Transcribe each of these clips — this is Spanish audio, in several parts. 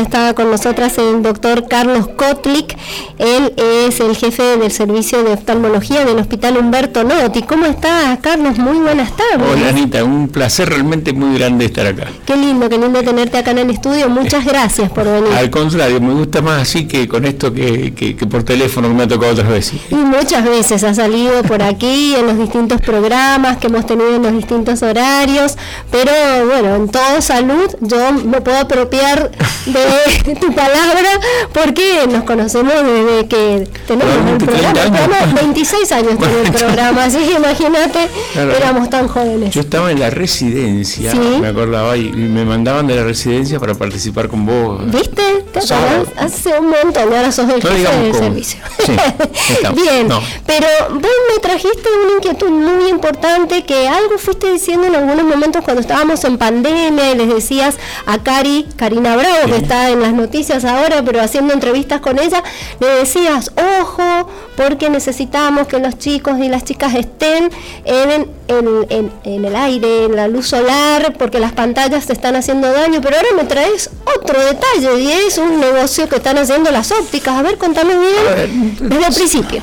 está con nosotras el doctor Carlos Kotlik. Él es el jefe del servicio de oftalmología del Hospital Humberto Notti. ¿Cómo estás, Carlos? Muy buenas tardes. Hola, Anita. Un placer realmente muy grande estar acá. Qué lindo, qué lindo tenerte acá en el estudio. Muchas gracias por venir. Al contrario, me gusta más así que con esto que, que, por teléfono que me ha tocado otras veces. Y muchas veces ha salido por aquí en los distintos programas que hemos tenido en los distintos horarios, pero bueno, en todo salud yo me puedo apropiar de tu palabra porque nos conocemos desde que tenemos el programa. 26 años tiene el programa, así que imagínate, éramos tan jóvenes. Yo estaba en la residencia, me acordaba, y me mandaban de la residencia para participar con vos. ¿Viste? ¿Te Hace un montón, ahora sos el jefe de servicio. Bien, pero vos me trajiste una inquietud muy importante que algo fuiste diciendo en algunos momentos cuando estábamos en pandemia y les decías a Cari, Karina Bravo, que está en las noticias ahora, pero haciendo entrevistas con ella, le decías, ojo, porque necesitamos que los chicos y las chicas estén en, en, en, el aire, en la luz solar, porque las pantallas te están haciendo daño, pero ahora me traes otro detalle y es un negocio que están haciendo las ópticas. A ver, contame bien desde el principio.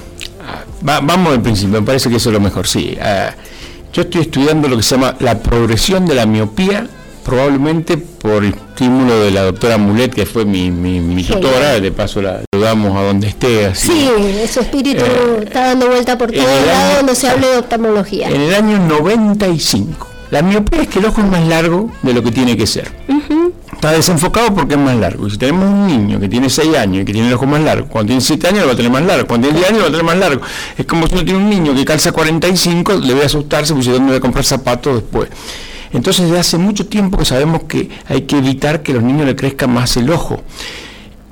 Vamos al principio, me parece que eso es lo mejor, sí. Ah, yo estoy estudiando lo que se llama la progresión de la miopía probablemente por estímulo de la doctora Mulet, que fue mi, mi, tutora, de paso la ayudamos a donde esté. Así. Sí, su espíritu eh, está dando vuelta por todos lados donde se hable de oftalmología. En el año 95, la miopía es que el ojo es más largo de lo que tiene que ser. Está desenfocado porque es más largo. Y si tenemos un niño que tiene 6 años y que tiene el ojo más largo, cuando tiene 7 años lo va a tener más largo, cuando tiene 10 años lo va a tener más largo. Es como si uno tiene un niño que calza 45, le voy a asustarse porque dónde voy a comprar zapatos después. Entonces, desde hace mucho tiempo que sabemos que hay que evitar que los niños le crezca más el ojo.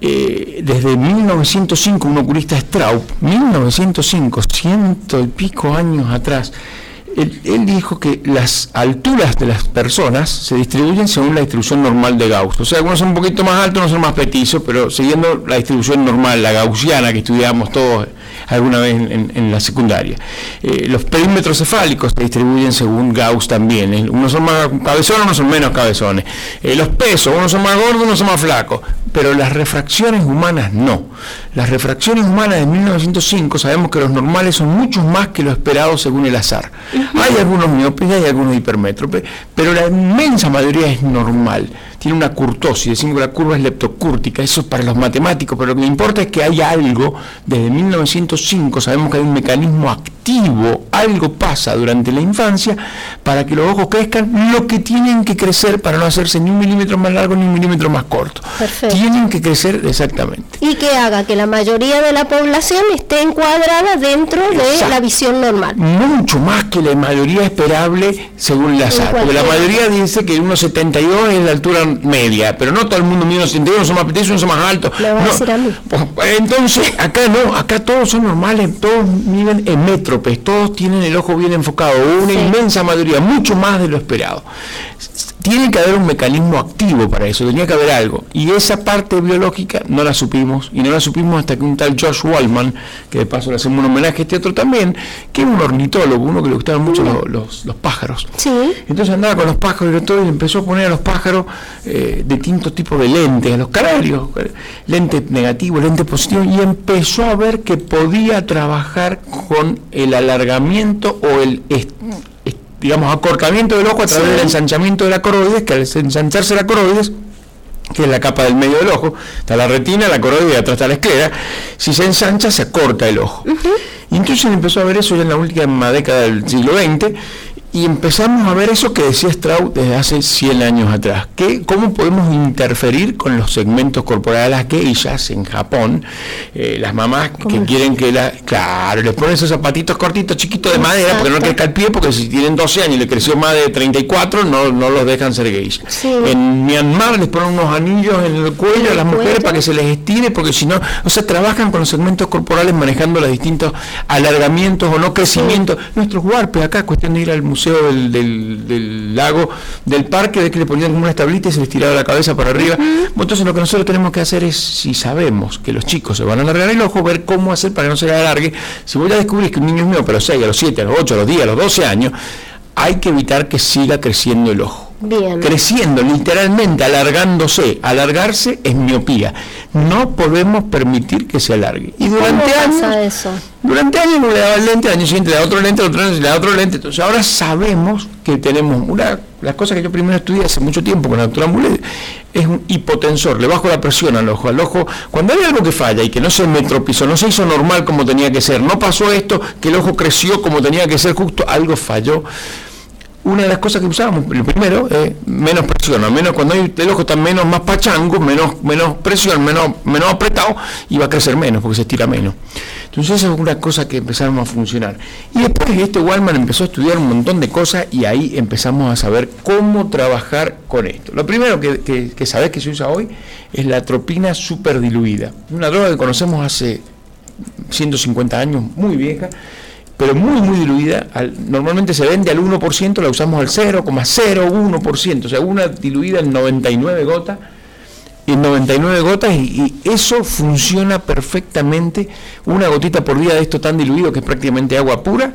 Eh, desde 1905, un oculista Straub, 1905, ciento y pico años atrás, él, dijo que las alturas de las personas se distribuyen según la distribución normal de Gauss. O sea, algunos son un poquito más altos, otros son más petizos, pero siguiendo la distribución normal, la gaussiana que estudiamos todos alguna vez en, la secundaria. Eh, los perímetros cefálicos se distribuyen según Gauss también. ¿eh? Unos son más cabezones, unos son menos cabezones. Eh, los pesos, unos son más gordos, unos son más flacos. Pero las refracciones humanas no. Las refracciones humanas de 1905 sabemos que los normales son muchos más que lo esperado según el azar. Hay algunos miopes, hay algunos hipermétropes, pero la inmensa mayoría es normal. Tiene una curtosis, decimos que la curva es leptocúrtica, eso es para los matemáticos, pero lo que importa es que hay algo, desde 1905 sabemos que hay un mecanismo activo, algo pasa durante la infancia para que los ojos crezcan lo que tienen que crecer para no hacerse ni un milímetro más largo ni un milímetro más corto. Tienen que crecer exactamente. Y que haga que la mayoría de la población esté encuadrada dentro de la visión normal. Mucho más que la mayoría esperable según la SAT. Porque la mayoría dice que 1,72 es la altura media, pero no todo el mundo mide 1,72, unos son más unos son más altos. Pues, entonces, acá no, acá todos son normales, todos miden en métropes, todos tienen el ojo bien enfocado, una inmensa mayoría, mucho más de lo esperado tiene que haber un mecanismo activo para eso, tenía que haber algo. Y esa parte biológica no la supimos, y no la supimos hasta que un tal Josh Wallman, que de paso le hacemos un homenaje a este otro también, que es un ornitólogo, uno que le gustaban mucho los, pájaros. Entonces andaba con los pájaros y todo y empezó a poner a los pájaros eh, de distintos tipos de lentes, a los canarios, lente negativo, lente positivo, y empezó a ver que podía trabajar con el alargamiento o el digamos, acortamiento del ojo a través del ensanchamiento de la coroides, que al ensancharse la coroides, que es la capa del medio del ojo, está la retina, la coroide y atrás está la esclera, si se ensancha se acorta el ojo. Y entonces empezó a ver eso ya en la última década del siglo XX y empezamos a ver eso que decía Strauss desde hace 100 años atrás, que cómo podemos interferir con los segmentos corporales, las geishas en Japón, eh, las mamás que quieren que la... Claro, les ponen esos zapatitos cortitos, chiquitos de madera, porque no crezca el pie, porque si tienen 12 años y le creció más de 34, no, no los dejan ser gays. En Myanmar les ponen unos anillos en el cuello a las mujeres para que se les estire, porque si no, o sea, trabajan con los segmentos corporales manejando los distintos alargamientos o no crecimientos. Nuestros huarpes acá, cuestión de ir al museo del, lago, del parque, de que le ponían una tablita y se les tiraba la cabeza para arriba. Entonces lo que nosotros tenemos que hacer es, si sabemos que los chicos se van a alargar el ojo, ver cómo hacer para que no se le alargue. Si voy a descubrir que un niño es mío, pero 6, a los 7, a los 8, a los 10, a los 12 años, hay que evitar que siga creciendo el ojo creciendo literalmente, alargándose. Alargarse es miopía. No podemos permitir que se alargue. Y durante años, eso? durante años le daba el lente, al año siguiente le da otro lente, otro lente, le da otro lente. Entonces ahora sabemos que tenemos una, las cosas que yo primero estudié hace mucho tiempo con la doctora Mulet, es un hipotensor, le bajo la presión al ojo, al ojo, cuando hay algo que falla y que no se metropizó, no se hizo normal como tenía que ser, no pasó esto, que el ojo creció como tenía que ser justo, algo falló una de las cosas que usábamos, lo primero, es menos presión, al menos cuando hay, el ojo está menos más pachango, menos, menos presión, menos, menos apretado, y va a crecer menos, porque se estira menos. Entonces esa es una cosa que empezaron a funcionar. Y después este Walman empezó a estudiar un montón de cosas y ahí empezamos a saber cómo trabajar con esto. Lo primero que, que, que que se usa hoy es la atropina superdiluida, una droga que conocemos hace 150 años, muy vieja, pero muy, muy diluida. normalmente se vende al 1%, la usamos al 0,01%, o sea, una diluida en 99 gotas, en 99 gotas, y, eso funciona perfectamente. Una gotita por día de esto tan diluido, que es prácticamente agua pura,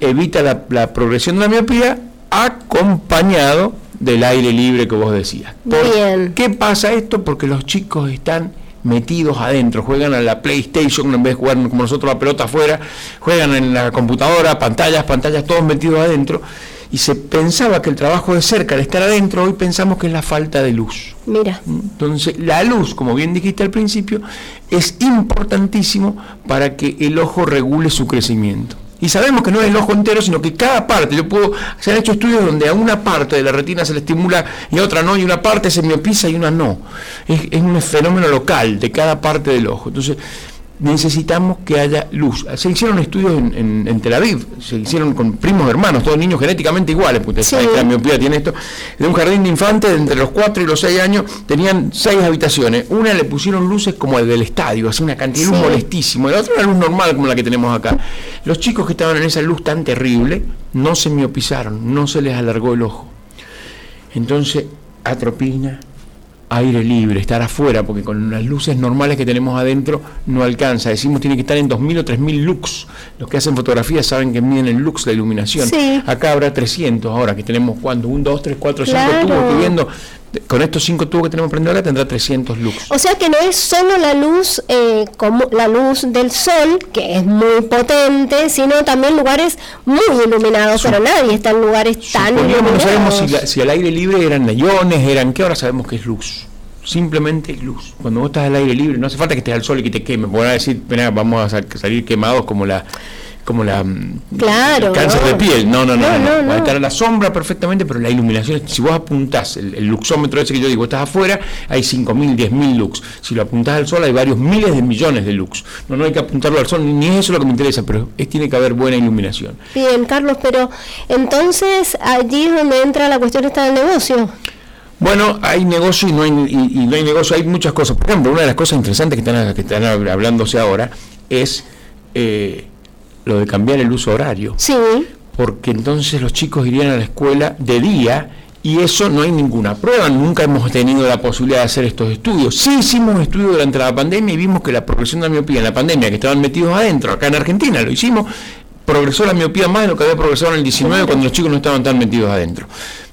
evita la, progresión de la miopía, acompañado del aire libre que vos decías. Bien. ¿Qué pasa esto? Porque los chicos están metidos adentro, juegan a la PlayStation en vez de jugar como nosotros la pelota afuera, juegan en la computadora, pantallas, pantallas, todos metidos adentro. Y se pensaba que el trabajo de cerca, al estar adentro, hoy pensamos que es la falta de luz. Mira. Entonces, la luz, como bien dijiste al principio, es importantísimo para que el ojo regule su crecimiento. Y sabemos que no es el ojo entero, sino que cada parte, yo puedo, se han hecho estudios donde a una parte de la retina se le estimula y a otra no, y una parte se miopisa y una no. Es, es un fenómeno local de cada parte del ojo. Entonces, necesitamos que haya luz. Se hicieron estudios en, Tel Aviv, se hicieron con primos hermanos, todos niños genéticamente iguales, porque la miopía tiene esto, de un jardín de infantes entre los 4 y los 6 años, tenían 6 habitaciones, una le pusieron luces como el del estadio, así una cantidad de luz molestísimo, la otra una luz normal como la que tenemos acá. Los chicos que estaban en esa luz tan terrible no se miopizaron, no se les alargó el ojo. Entonces, atropina, aire libre, estar afuera, porque con las luces normales que tenemos adentro no alcanza. Decimos tiene que estar en 2.000 o 3.000 lux. Los que hacen fotografías saben que miden en lux la iluminación. Acá habrá 300 ahora, que tenemos cuando 1, 2, 3, 4, 5 tubos que viendo. Con estos cinco tubos que tenemos prendidos ahora tendrá 300 lux. O sea que no es solo la luz eh, como la luz del sol, que es muy potente, sino también lugares muy iluminados, pero nadie está en lugares tan iluminados. No sabemos si, si al aire libre eran neones, eran qué, ahora sabemos que es luz simplemente luz. Cuando vos estás al aire libre, no hace falta que estés al sol y que te queme. Van a decir, vamos a salir quemados como la como la claro, cáncer de piel. No, no, no, no, Va a estar a la sombra perfectamente, pero la iluminación, si vos apuntás el, luxómetro ese que yo digo, estás afuera, hay 5.000, 10.000 lux. Si lo apuntás al sol, hay varios miles de millones de lux. No, no hay que apuntarlo al sol, ni, es eso lo que me interesa, pero es, tiene que haber buena iluminación. Bien, Carlos, pero entonces allí es donde entra la cuestión esta del negocio. Bueno, hay negocio y no hay, y, no hay negocio, hay muchas cosas. Por ejemplo, una de las cosas interesantes que están, que están hablándose ahora es eh, lo de cambiar el uso horario. Sí. Porque entonces los chicos irían a la escuela de día y eso no hay ninguna prueba, nunca hemos tenido la posibilidad de hacer estos estudios. Sí hicimos estudios durante la pandemia y vimos que la progresión de la miopía en la pandemia, que estaban metidos adentro, acá en Argentina lo hicimos, progresó la miopía más de lo que había progresado en el 19 cuando los chicos no estaban tan metidos adentro.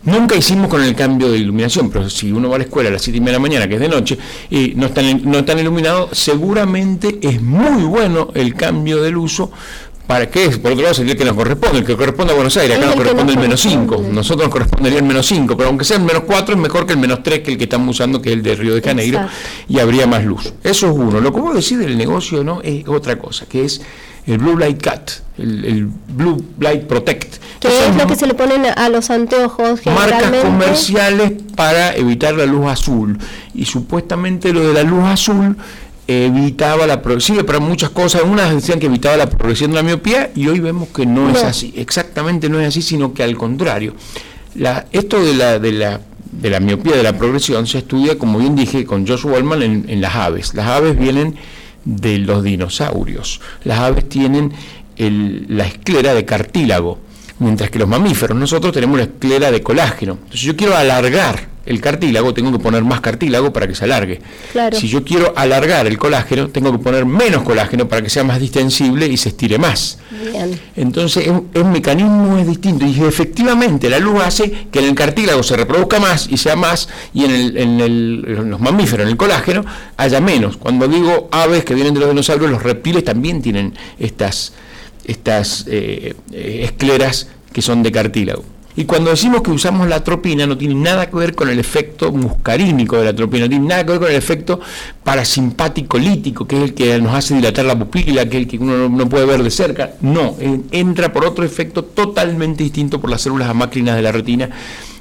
Nunca hicimos con el cambio de iluminación, pero si uno va a la escuela a las 7 y media de la mañana, que es de noche, y no están, no están iluminados, seguramente es muy bueno el cambio del uso ¿Para qué? Por otro lado, sería el que nos corresponde, el que corresponde a Buenos Aires, acá nos corresponde el menos 5, nosotros nos correspondería el menos 5, pero aunque sea el menos 4 es mejor que el menos 3 que el que estamos usando, que es el de Río de Janeiro, y habría más luz. Eso es uno. Lo que vos decís del negocio no es otra cosa, que es el Blue Light Cut, el, Blue Light Protect. ¿Qué es lo que se le ponen a los anteojos Marcas comerciales para evitar la luz azul. Y supuestamente lo de la luz azul evitaba la progresión, para muchas cosas, unas decían que evitaba la progresión de la miopía y hoy vemos que no, es así, exactamente no es así, sino que al contrario. La, esto de la, de la de la miopía, de la progresión, se estudia, como bien dije, con Joshua Wallman en, en las aves. Las aves vienen de los dinosaurios. Las aves tienen la esclera de cartílago, mientras que los mamíferos, nosotros tenemos la esclera de colágeno. Entonces yo quiero alargar el cartílago, tengo que poner más cartílago para que se alargue. Si yo quiero alargar el colágeno, tengo que poner menos colágeno para que sea más distensible y se estire más. Entonces, el, mecanismo es distinto y efectivamente la luz hace que en el cartílago se reproduzca más y sea más y en, el, en, los mamíferos, en el colágeno, haya menos. Cuando digo aves que vienen de los dinosaurios, los reptiles también tienen estas, estas eh, eh, escleras que son de cartílago. Y cuando decimos que usamos la atropina, no tiene nada que ver con el efecto muscarínico de la atropina, no tiene nada que ver con el efecto parasimpático lítico, que es el que nos hace dilatar la pupila, que es el que uno no puede ver de cerca. No, entra por otro efecto totalmente distinto por las células amácrinas de la retina,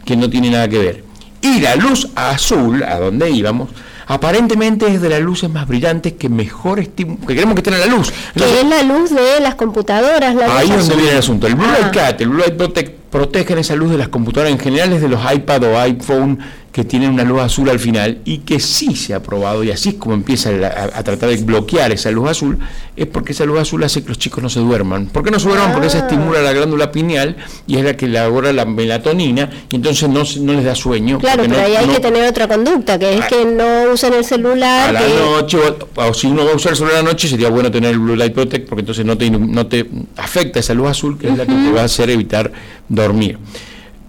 que no tiene nada que ver. Y la luz azul, a donde íbamos, aparentemente es de las luces más brillantes que mejor que queremos que en la luz. que es la luz de las computadoras. La ahí es donde viene el asunto. El Blue Light ah. Cat, el Blue Light Protect protegen esa luz de las computadoras en general es de los iPad o iPhone que tienen una luz azul al final y que sí se ha probado y así es como empieza a, tratar de bloquear esa luz azul es porque esa luz azul hace que los chicos no se duerman. ¿Por qué no se duerman? Porque esa estimula la glándula pineal y es la que elabora la melatonina y entonces no, no les da sueño. Claro, pero ahí hay que tener otra conducta, que es ah. que no usen el celular. A la noche, o, si uno va a usar el celular a la noche sería bueno tener el Blue Light Protect porque entonces no te, no te afecta esa luz azul que es la que te va a hacer evitar dormir.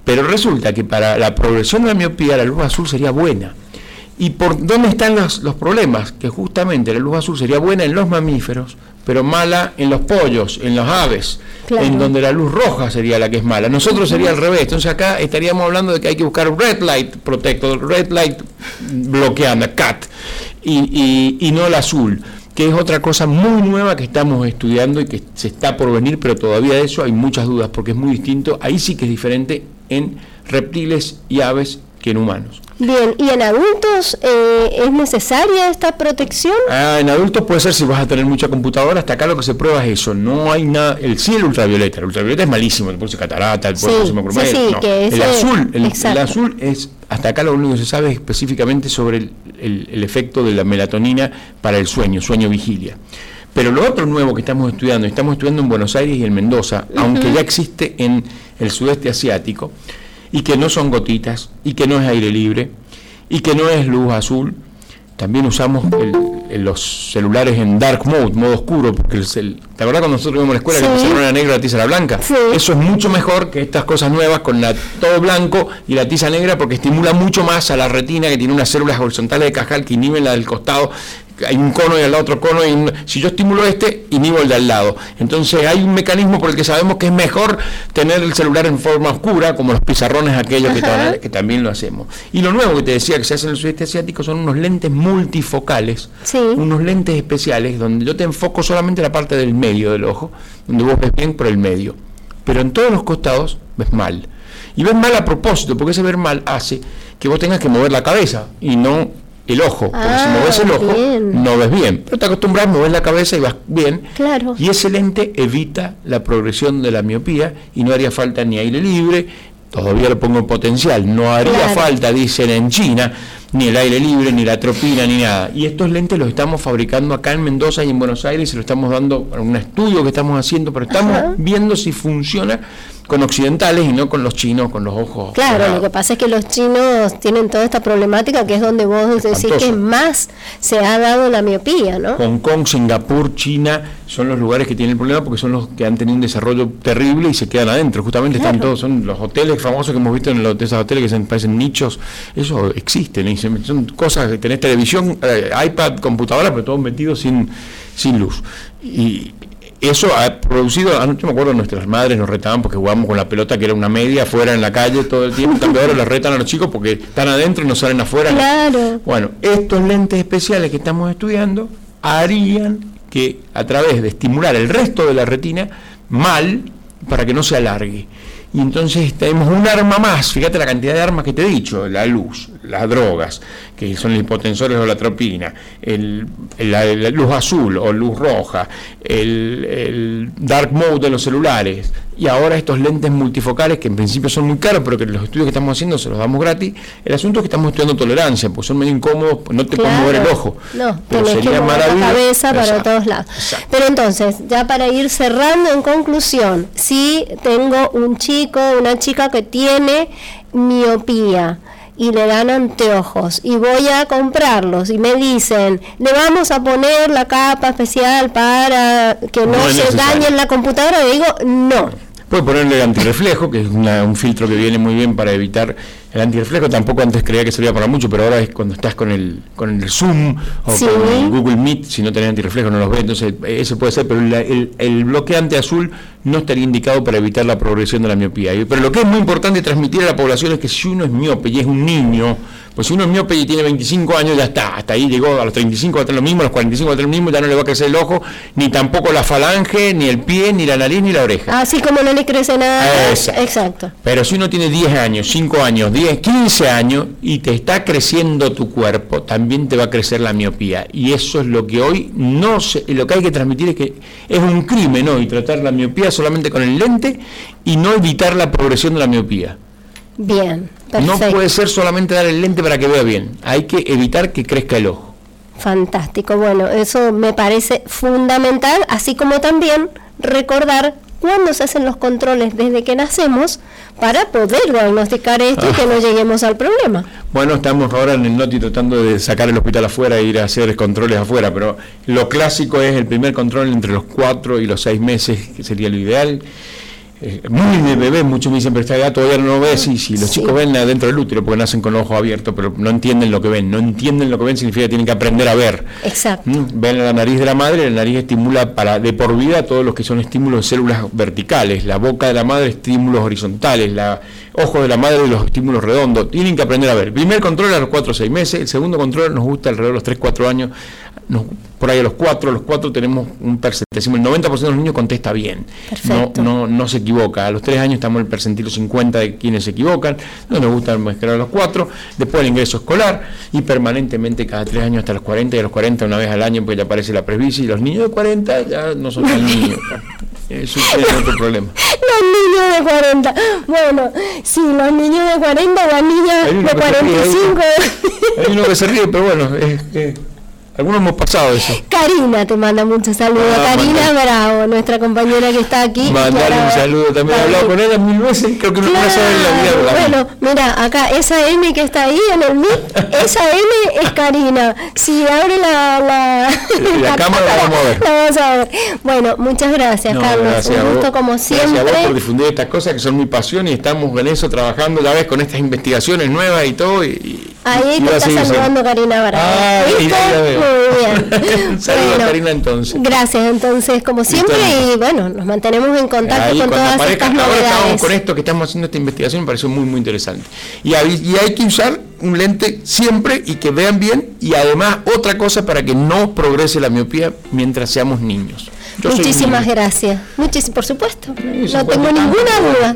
Pero resulta que para la progresión de la miopía la luz azul sería buena. ¿Y por dónde están los, problemas? Que justamente la luz azul sería buena en los mamíferos, pero mala en los pollos, en los aves, en donde la luz roja sería la que es mala. Nosotros sería al revés. Entonces acá estaríamos hablando de que hay que buscar red light protector, red light bloqueando, CAT, y, y no el azul que es otra cosa muy nueva que estamos estudiando y que se está por venir, pero todavía de eso hay muchas dudas porque es muy distinto. Ahí sí que es diferente en reptiles y aves que en humanos. Bien, ¿y en adultos eh, es necesaria esta protección? Ah, en adultos puede ser si vas a tener mucha computadora, hasta acá lo que se prueba es eso, no hay nada, el sí el ultravioleta, el ultravioleta es malísimo, el pulso catarata, el pulso sí, el azul, el, azul es, hasta acá lo único que se sabe es específicamente sobre el, el efecto de la melatonina para el sueño, sueño vigilia. Pero lo otro nuevo que estamos estudiando, estamos estudiando en Buenos Aires y en Mendoza, aunque ya existe en el sudeste asiático, y que no son gotitas, y que no es aire libre, y que no es luz azul. También usamos los celulares en dark mode, modo oscuro, porque el, ¿te acordás cuando nosotros vimos en la escuela que pusieron la negra la tiza la blanca? Eso es mucho mejor que estas cosas nuevas con la, todo blanco y la tiza negra porque estimula mucho más a la retina que tiene unas células horizontales de cajal que inhiben la del costado hay un cono y al otro cono, y si yo estimulo este, inhibo el de al lado. Entonces hay un mecanismo por el que sabemos que es mejor tener el celular en forma oscura, como los pizarrones aquellos que, también lo hacemos. Y lo nuevo que te decía que se hace en el sudeste asiático son unos lentes multifocales, unos lentes especiales, donde yo te enfoco solamente la parte del medio del ojo, donde vos ves bien por el medio. Pero en todos los costados ves mal. Y ves mal a propósito, porque ese ver mal hace que vos tengas que mover la cabeza y no el ojo, porque si no ves el ojo, ah, no ves bien. Pero te acostumbras, mover la cabeza y vas bien. Claro. Y ese lente evita la progresión de la miopía y no haría falta ni aire libre, todavía lo pongo en potencial, no haría falta, dicen en China, ni el aire libre, ni la tropina, ni nada. Y estos lentes los estamos fabricando acá en Mendoza y en Buenos Aires, y se lo estamos dando a un estudio que estamos haciendo, pero estamos viendo si funciona con occidentales y no con los chinos, con los ojos. Claro, lo que pasa es que los chinos tienen toda esta problemática que es donde vos decís que más se ha dado la miopía, ¿no? Hong Kong, Singapur, China son los lugares que tienen el problema porque son los que han tenido un desarrollo terrible y se quedan adentro. Justamente están todos, son los hoteles famosos que hemos visto en los, esos hoteles que se parecen nichos, eso existen, son cosas que tenés televisión, eh, iPad, computadora, pero todos metidos sin, sin luz. Y eso ha producido, anoche me acuerdo, nuestras madres nos retaban porque jugábamos con la pelota que era una media afuera en la calle todo el tiempo, también ahora les retan a los chicos porque están adentro y no salen afuera. Claro. Bueno, estos lentes especiales que estamos estudiando harían que a través de estimular el resto de la retina mal para que no se alargue. Y entonces tenemos un arma más, fíjate la cantidad de armas que te he dicho, la luz, las drogas, que son los hipotensores o la tropina, el, la, luz azul o luz roja, el, dark mode de los celulares, y ahora estos lentes multifocales que en principio son muy caros, pero que los estudios que estamos haciendo se los damos gratis. El asunto es que estamos estudiando tolerancia, pues son medio incómodos, no te puedes mover el ojo. No, pero sería maravilloso. La cabeza para todos lados. Pero entonces, ya para ir cerrando en conclusión, si tengo un chico, una chica que tiene miopía, y le dan anteojos. Y voy a comprarlos. Y me dicen, le vamos a poner la capa especial para que no, se dañe en la computadora, le digo, no. Puede ponerle antirreflejo, que es un filtro que viene muy bien para evitar el antirreflejo. Tampoco antes creía que servía para mucho, pero ahora es cuando estás con el, con el Zoom o con el Google Meet, si no tenés antirreflejo no los ves, entonces eso puede ser, pero el, el, bloqueante azul no estaría indicado para evitar la progresión de la miopía. Pero lo que es muy importante transmitir a la población es que si uno es miope y es un niño, pues si uno es miope y tiene 25 años, ya está, hasta ahí llegó, a los 35 va a tener lo mismo, a los 45 va a tener lo mismo, ya no le va a crecer el ojo, ni tampoco la falange, ni el pie, ni la nariz, ni la oreja. Así como no le crece nada. Exacto. Pero si uno tiene 10 años, 5 años, 10, 15 años y te está creciendo tu cuerpo, también te va a crecer la miopía. Y eso es lo que hoy no se, lo que hay que transmitir es que es un crimen hoy tratar la miopía solamente con el lente y no evitar la progresión de la miopía. Bien, perfecto. No puede ser solamente dar el lente para que vea bien, hay que evitar que crezca el ojo. Fantástico, bueno, eso me parece fundamental, así como también recordar cuándo se hacen los controles desde que nacemos para poder diagnosticar esto y que no ah. lleguemos al problema. Bueno, estamos ahora en el NOTI tratando de sacar el hospital afuera e ir a hacer controles afuera, pero lo clásico es el primer control entre los cuatro y los seis meses, que sería lo ideal eh, muy de bebé, muchos me dicen, pero esta edad todavía no lo ves, y si los chicos ven adentro del útero, porque nacen con los ojos abiertos, pero no entienden lo que ven, no entienden lo que ven, significa que tienen que aprender a ver. Exacto. ¿Mm? Ven la nariz de la madre, la nariz estimula para de por vida todos los que son estímulos de células verticales, la boca de la madre estímulos horizontales, la ojo de la madre y los estímulos redondos, tienen que aprender a ver. primer control a los 4 o 6 meses, el segundo control nos gusta alrededor de los 3 4 años, por ahí a los 4, los 4 tenemos un percentil, el 90% de los niños contesta bien, no, no, no se equivoca, a los 3 años estamos en el percentil 50 de quienes se equivocan, no nos gusta mezclar a los 4, después el ingreso escolar. Y permanentemente cada 3 años hasta los 40 y a los 40 una vez al año pues ya aparece la presbicia y los niños de 40 ya no son tan niños. Eso es otro problema. Los niños de 40. Bueno, sí, los niños de 40, las niñas de 45. Hay uno que se ríe, pero bueno, es que algunos hemos pasado eso. Karina te manda muchos saludos. Ah, Karina Bravo, nuestra compañera que está aquí. Mandarle un saludo también. He hablado con ella mil veces, creo que no claro. en la vida. Bueno, mira, acá esa M que está ahí en el MIT, esa M es Karina. Si abre la, la, la, cámara, la vamos a ver. La vamos a ver. Bueno, muchas gracias, Carlos. Gracias un gusto como siempre. Gracias a vos por difundir estas cosas que son mi pasión y estamos en eso trabajando la vez con estas investigaciones nuevas y todo. Y, ahí te está saludando Karina Bravo. Ah, muy bien. Saludos Karina entonces. Gracias entonces como siempre y bueno, nos mantenemos en contacto con todas estas novedades. Ahora estamos con esto que estamos haciendo esta investigación, me pareció muy muy interesante. Y hay, y hay que usar un lente siempre y que vean bien y además otra cosa para que no progrese la miopía mientras seamos niños. Muchísimas gracias. Muchísimas, por supuesto. no tengo ninguna duda.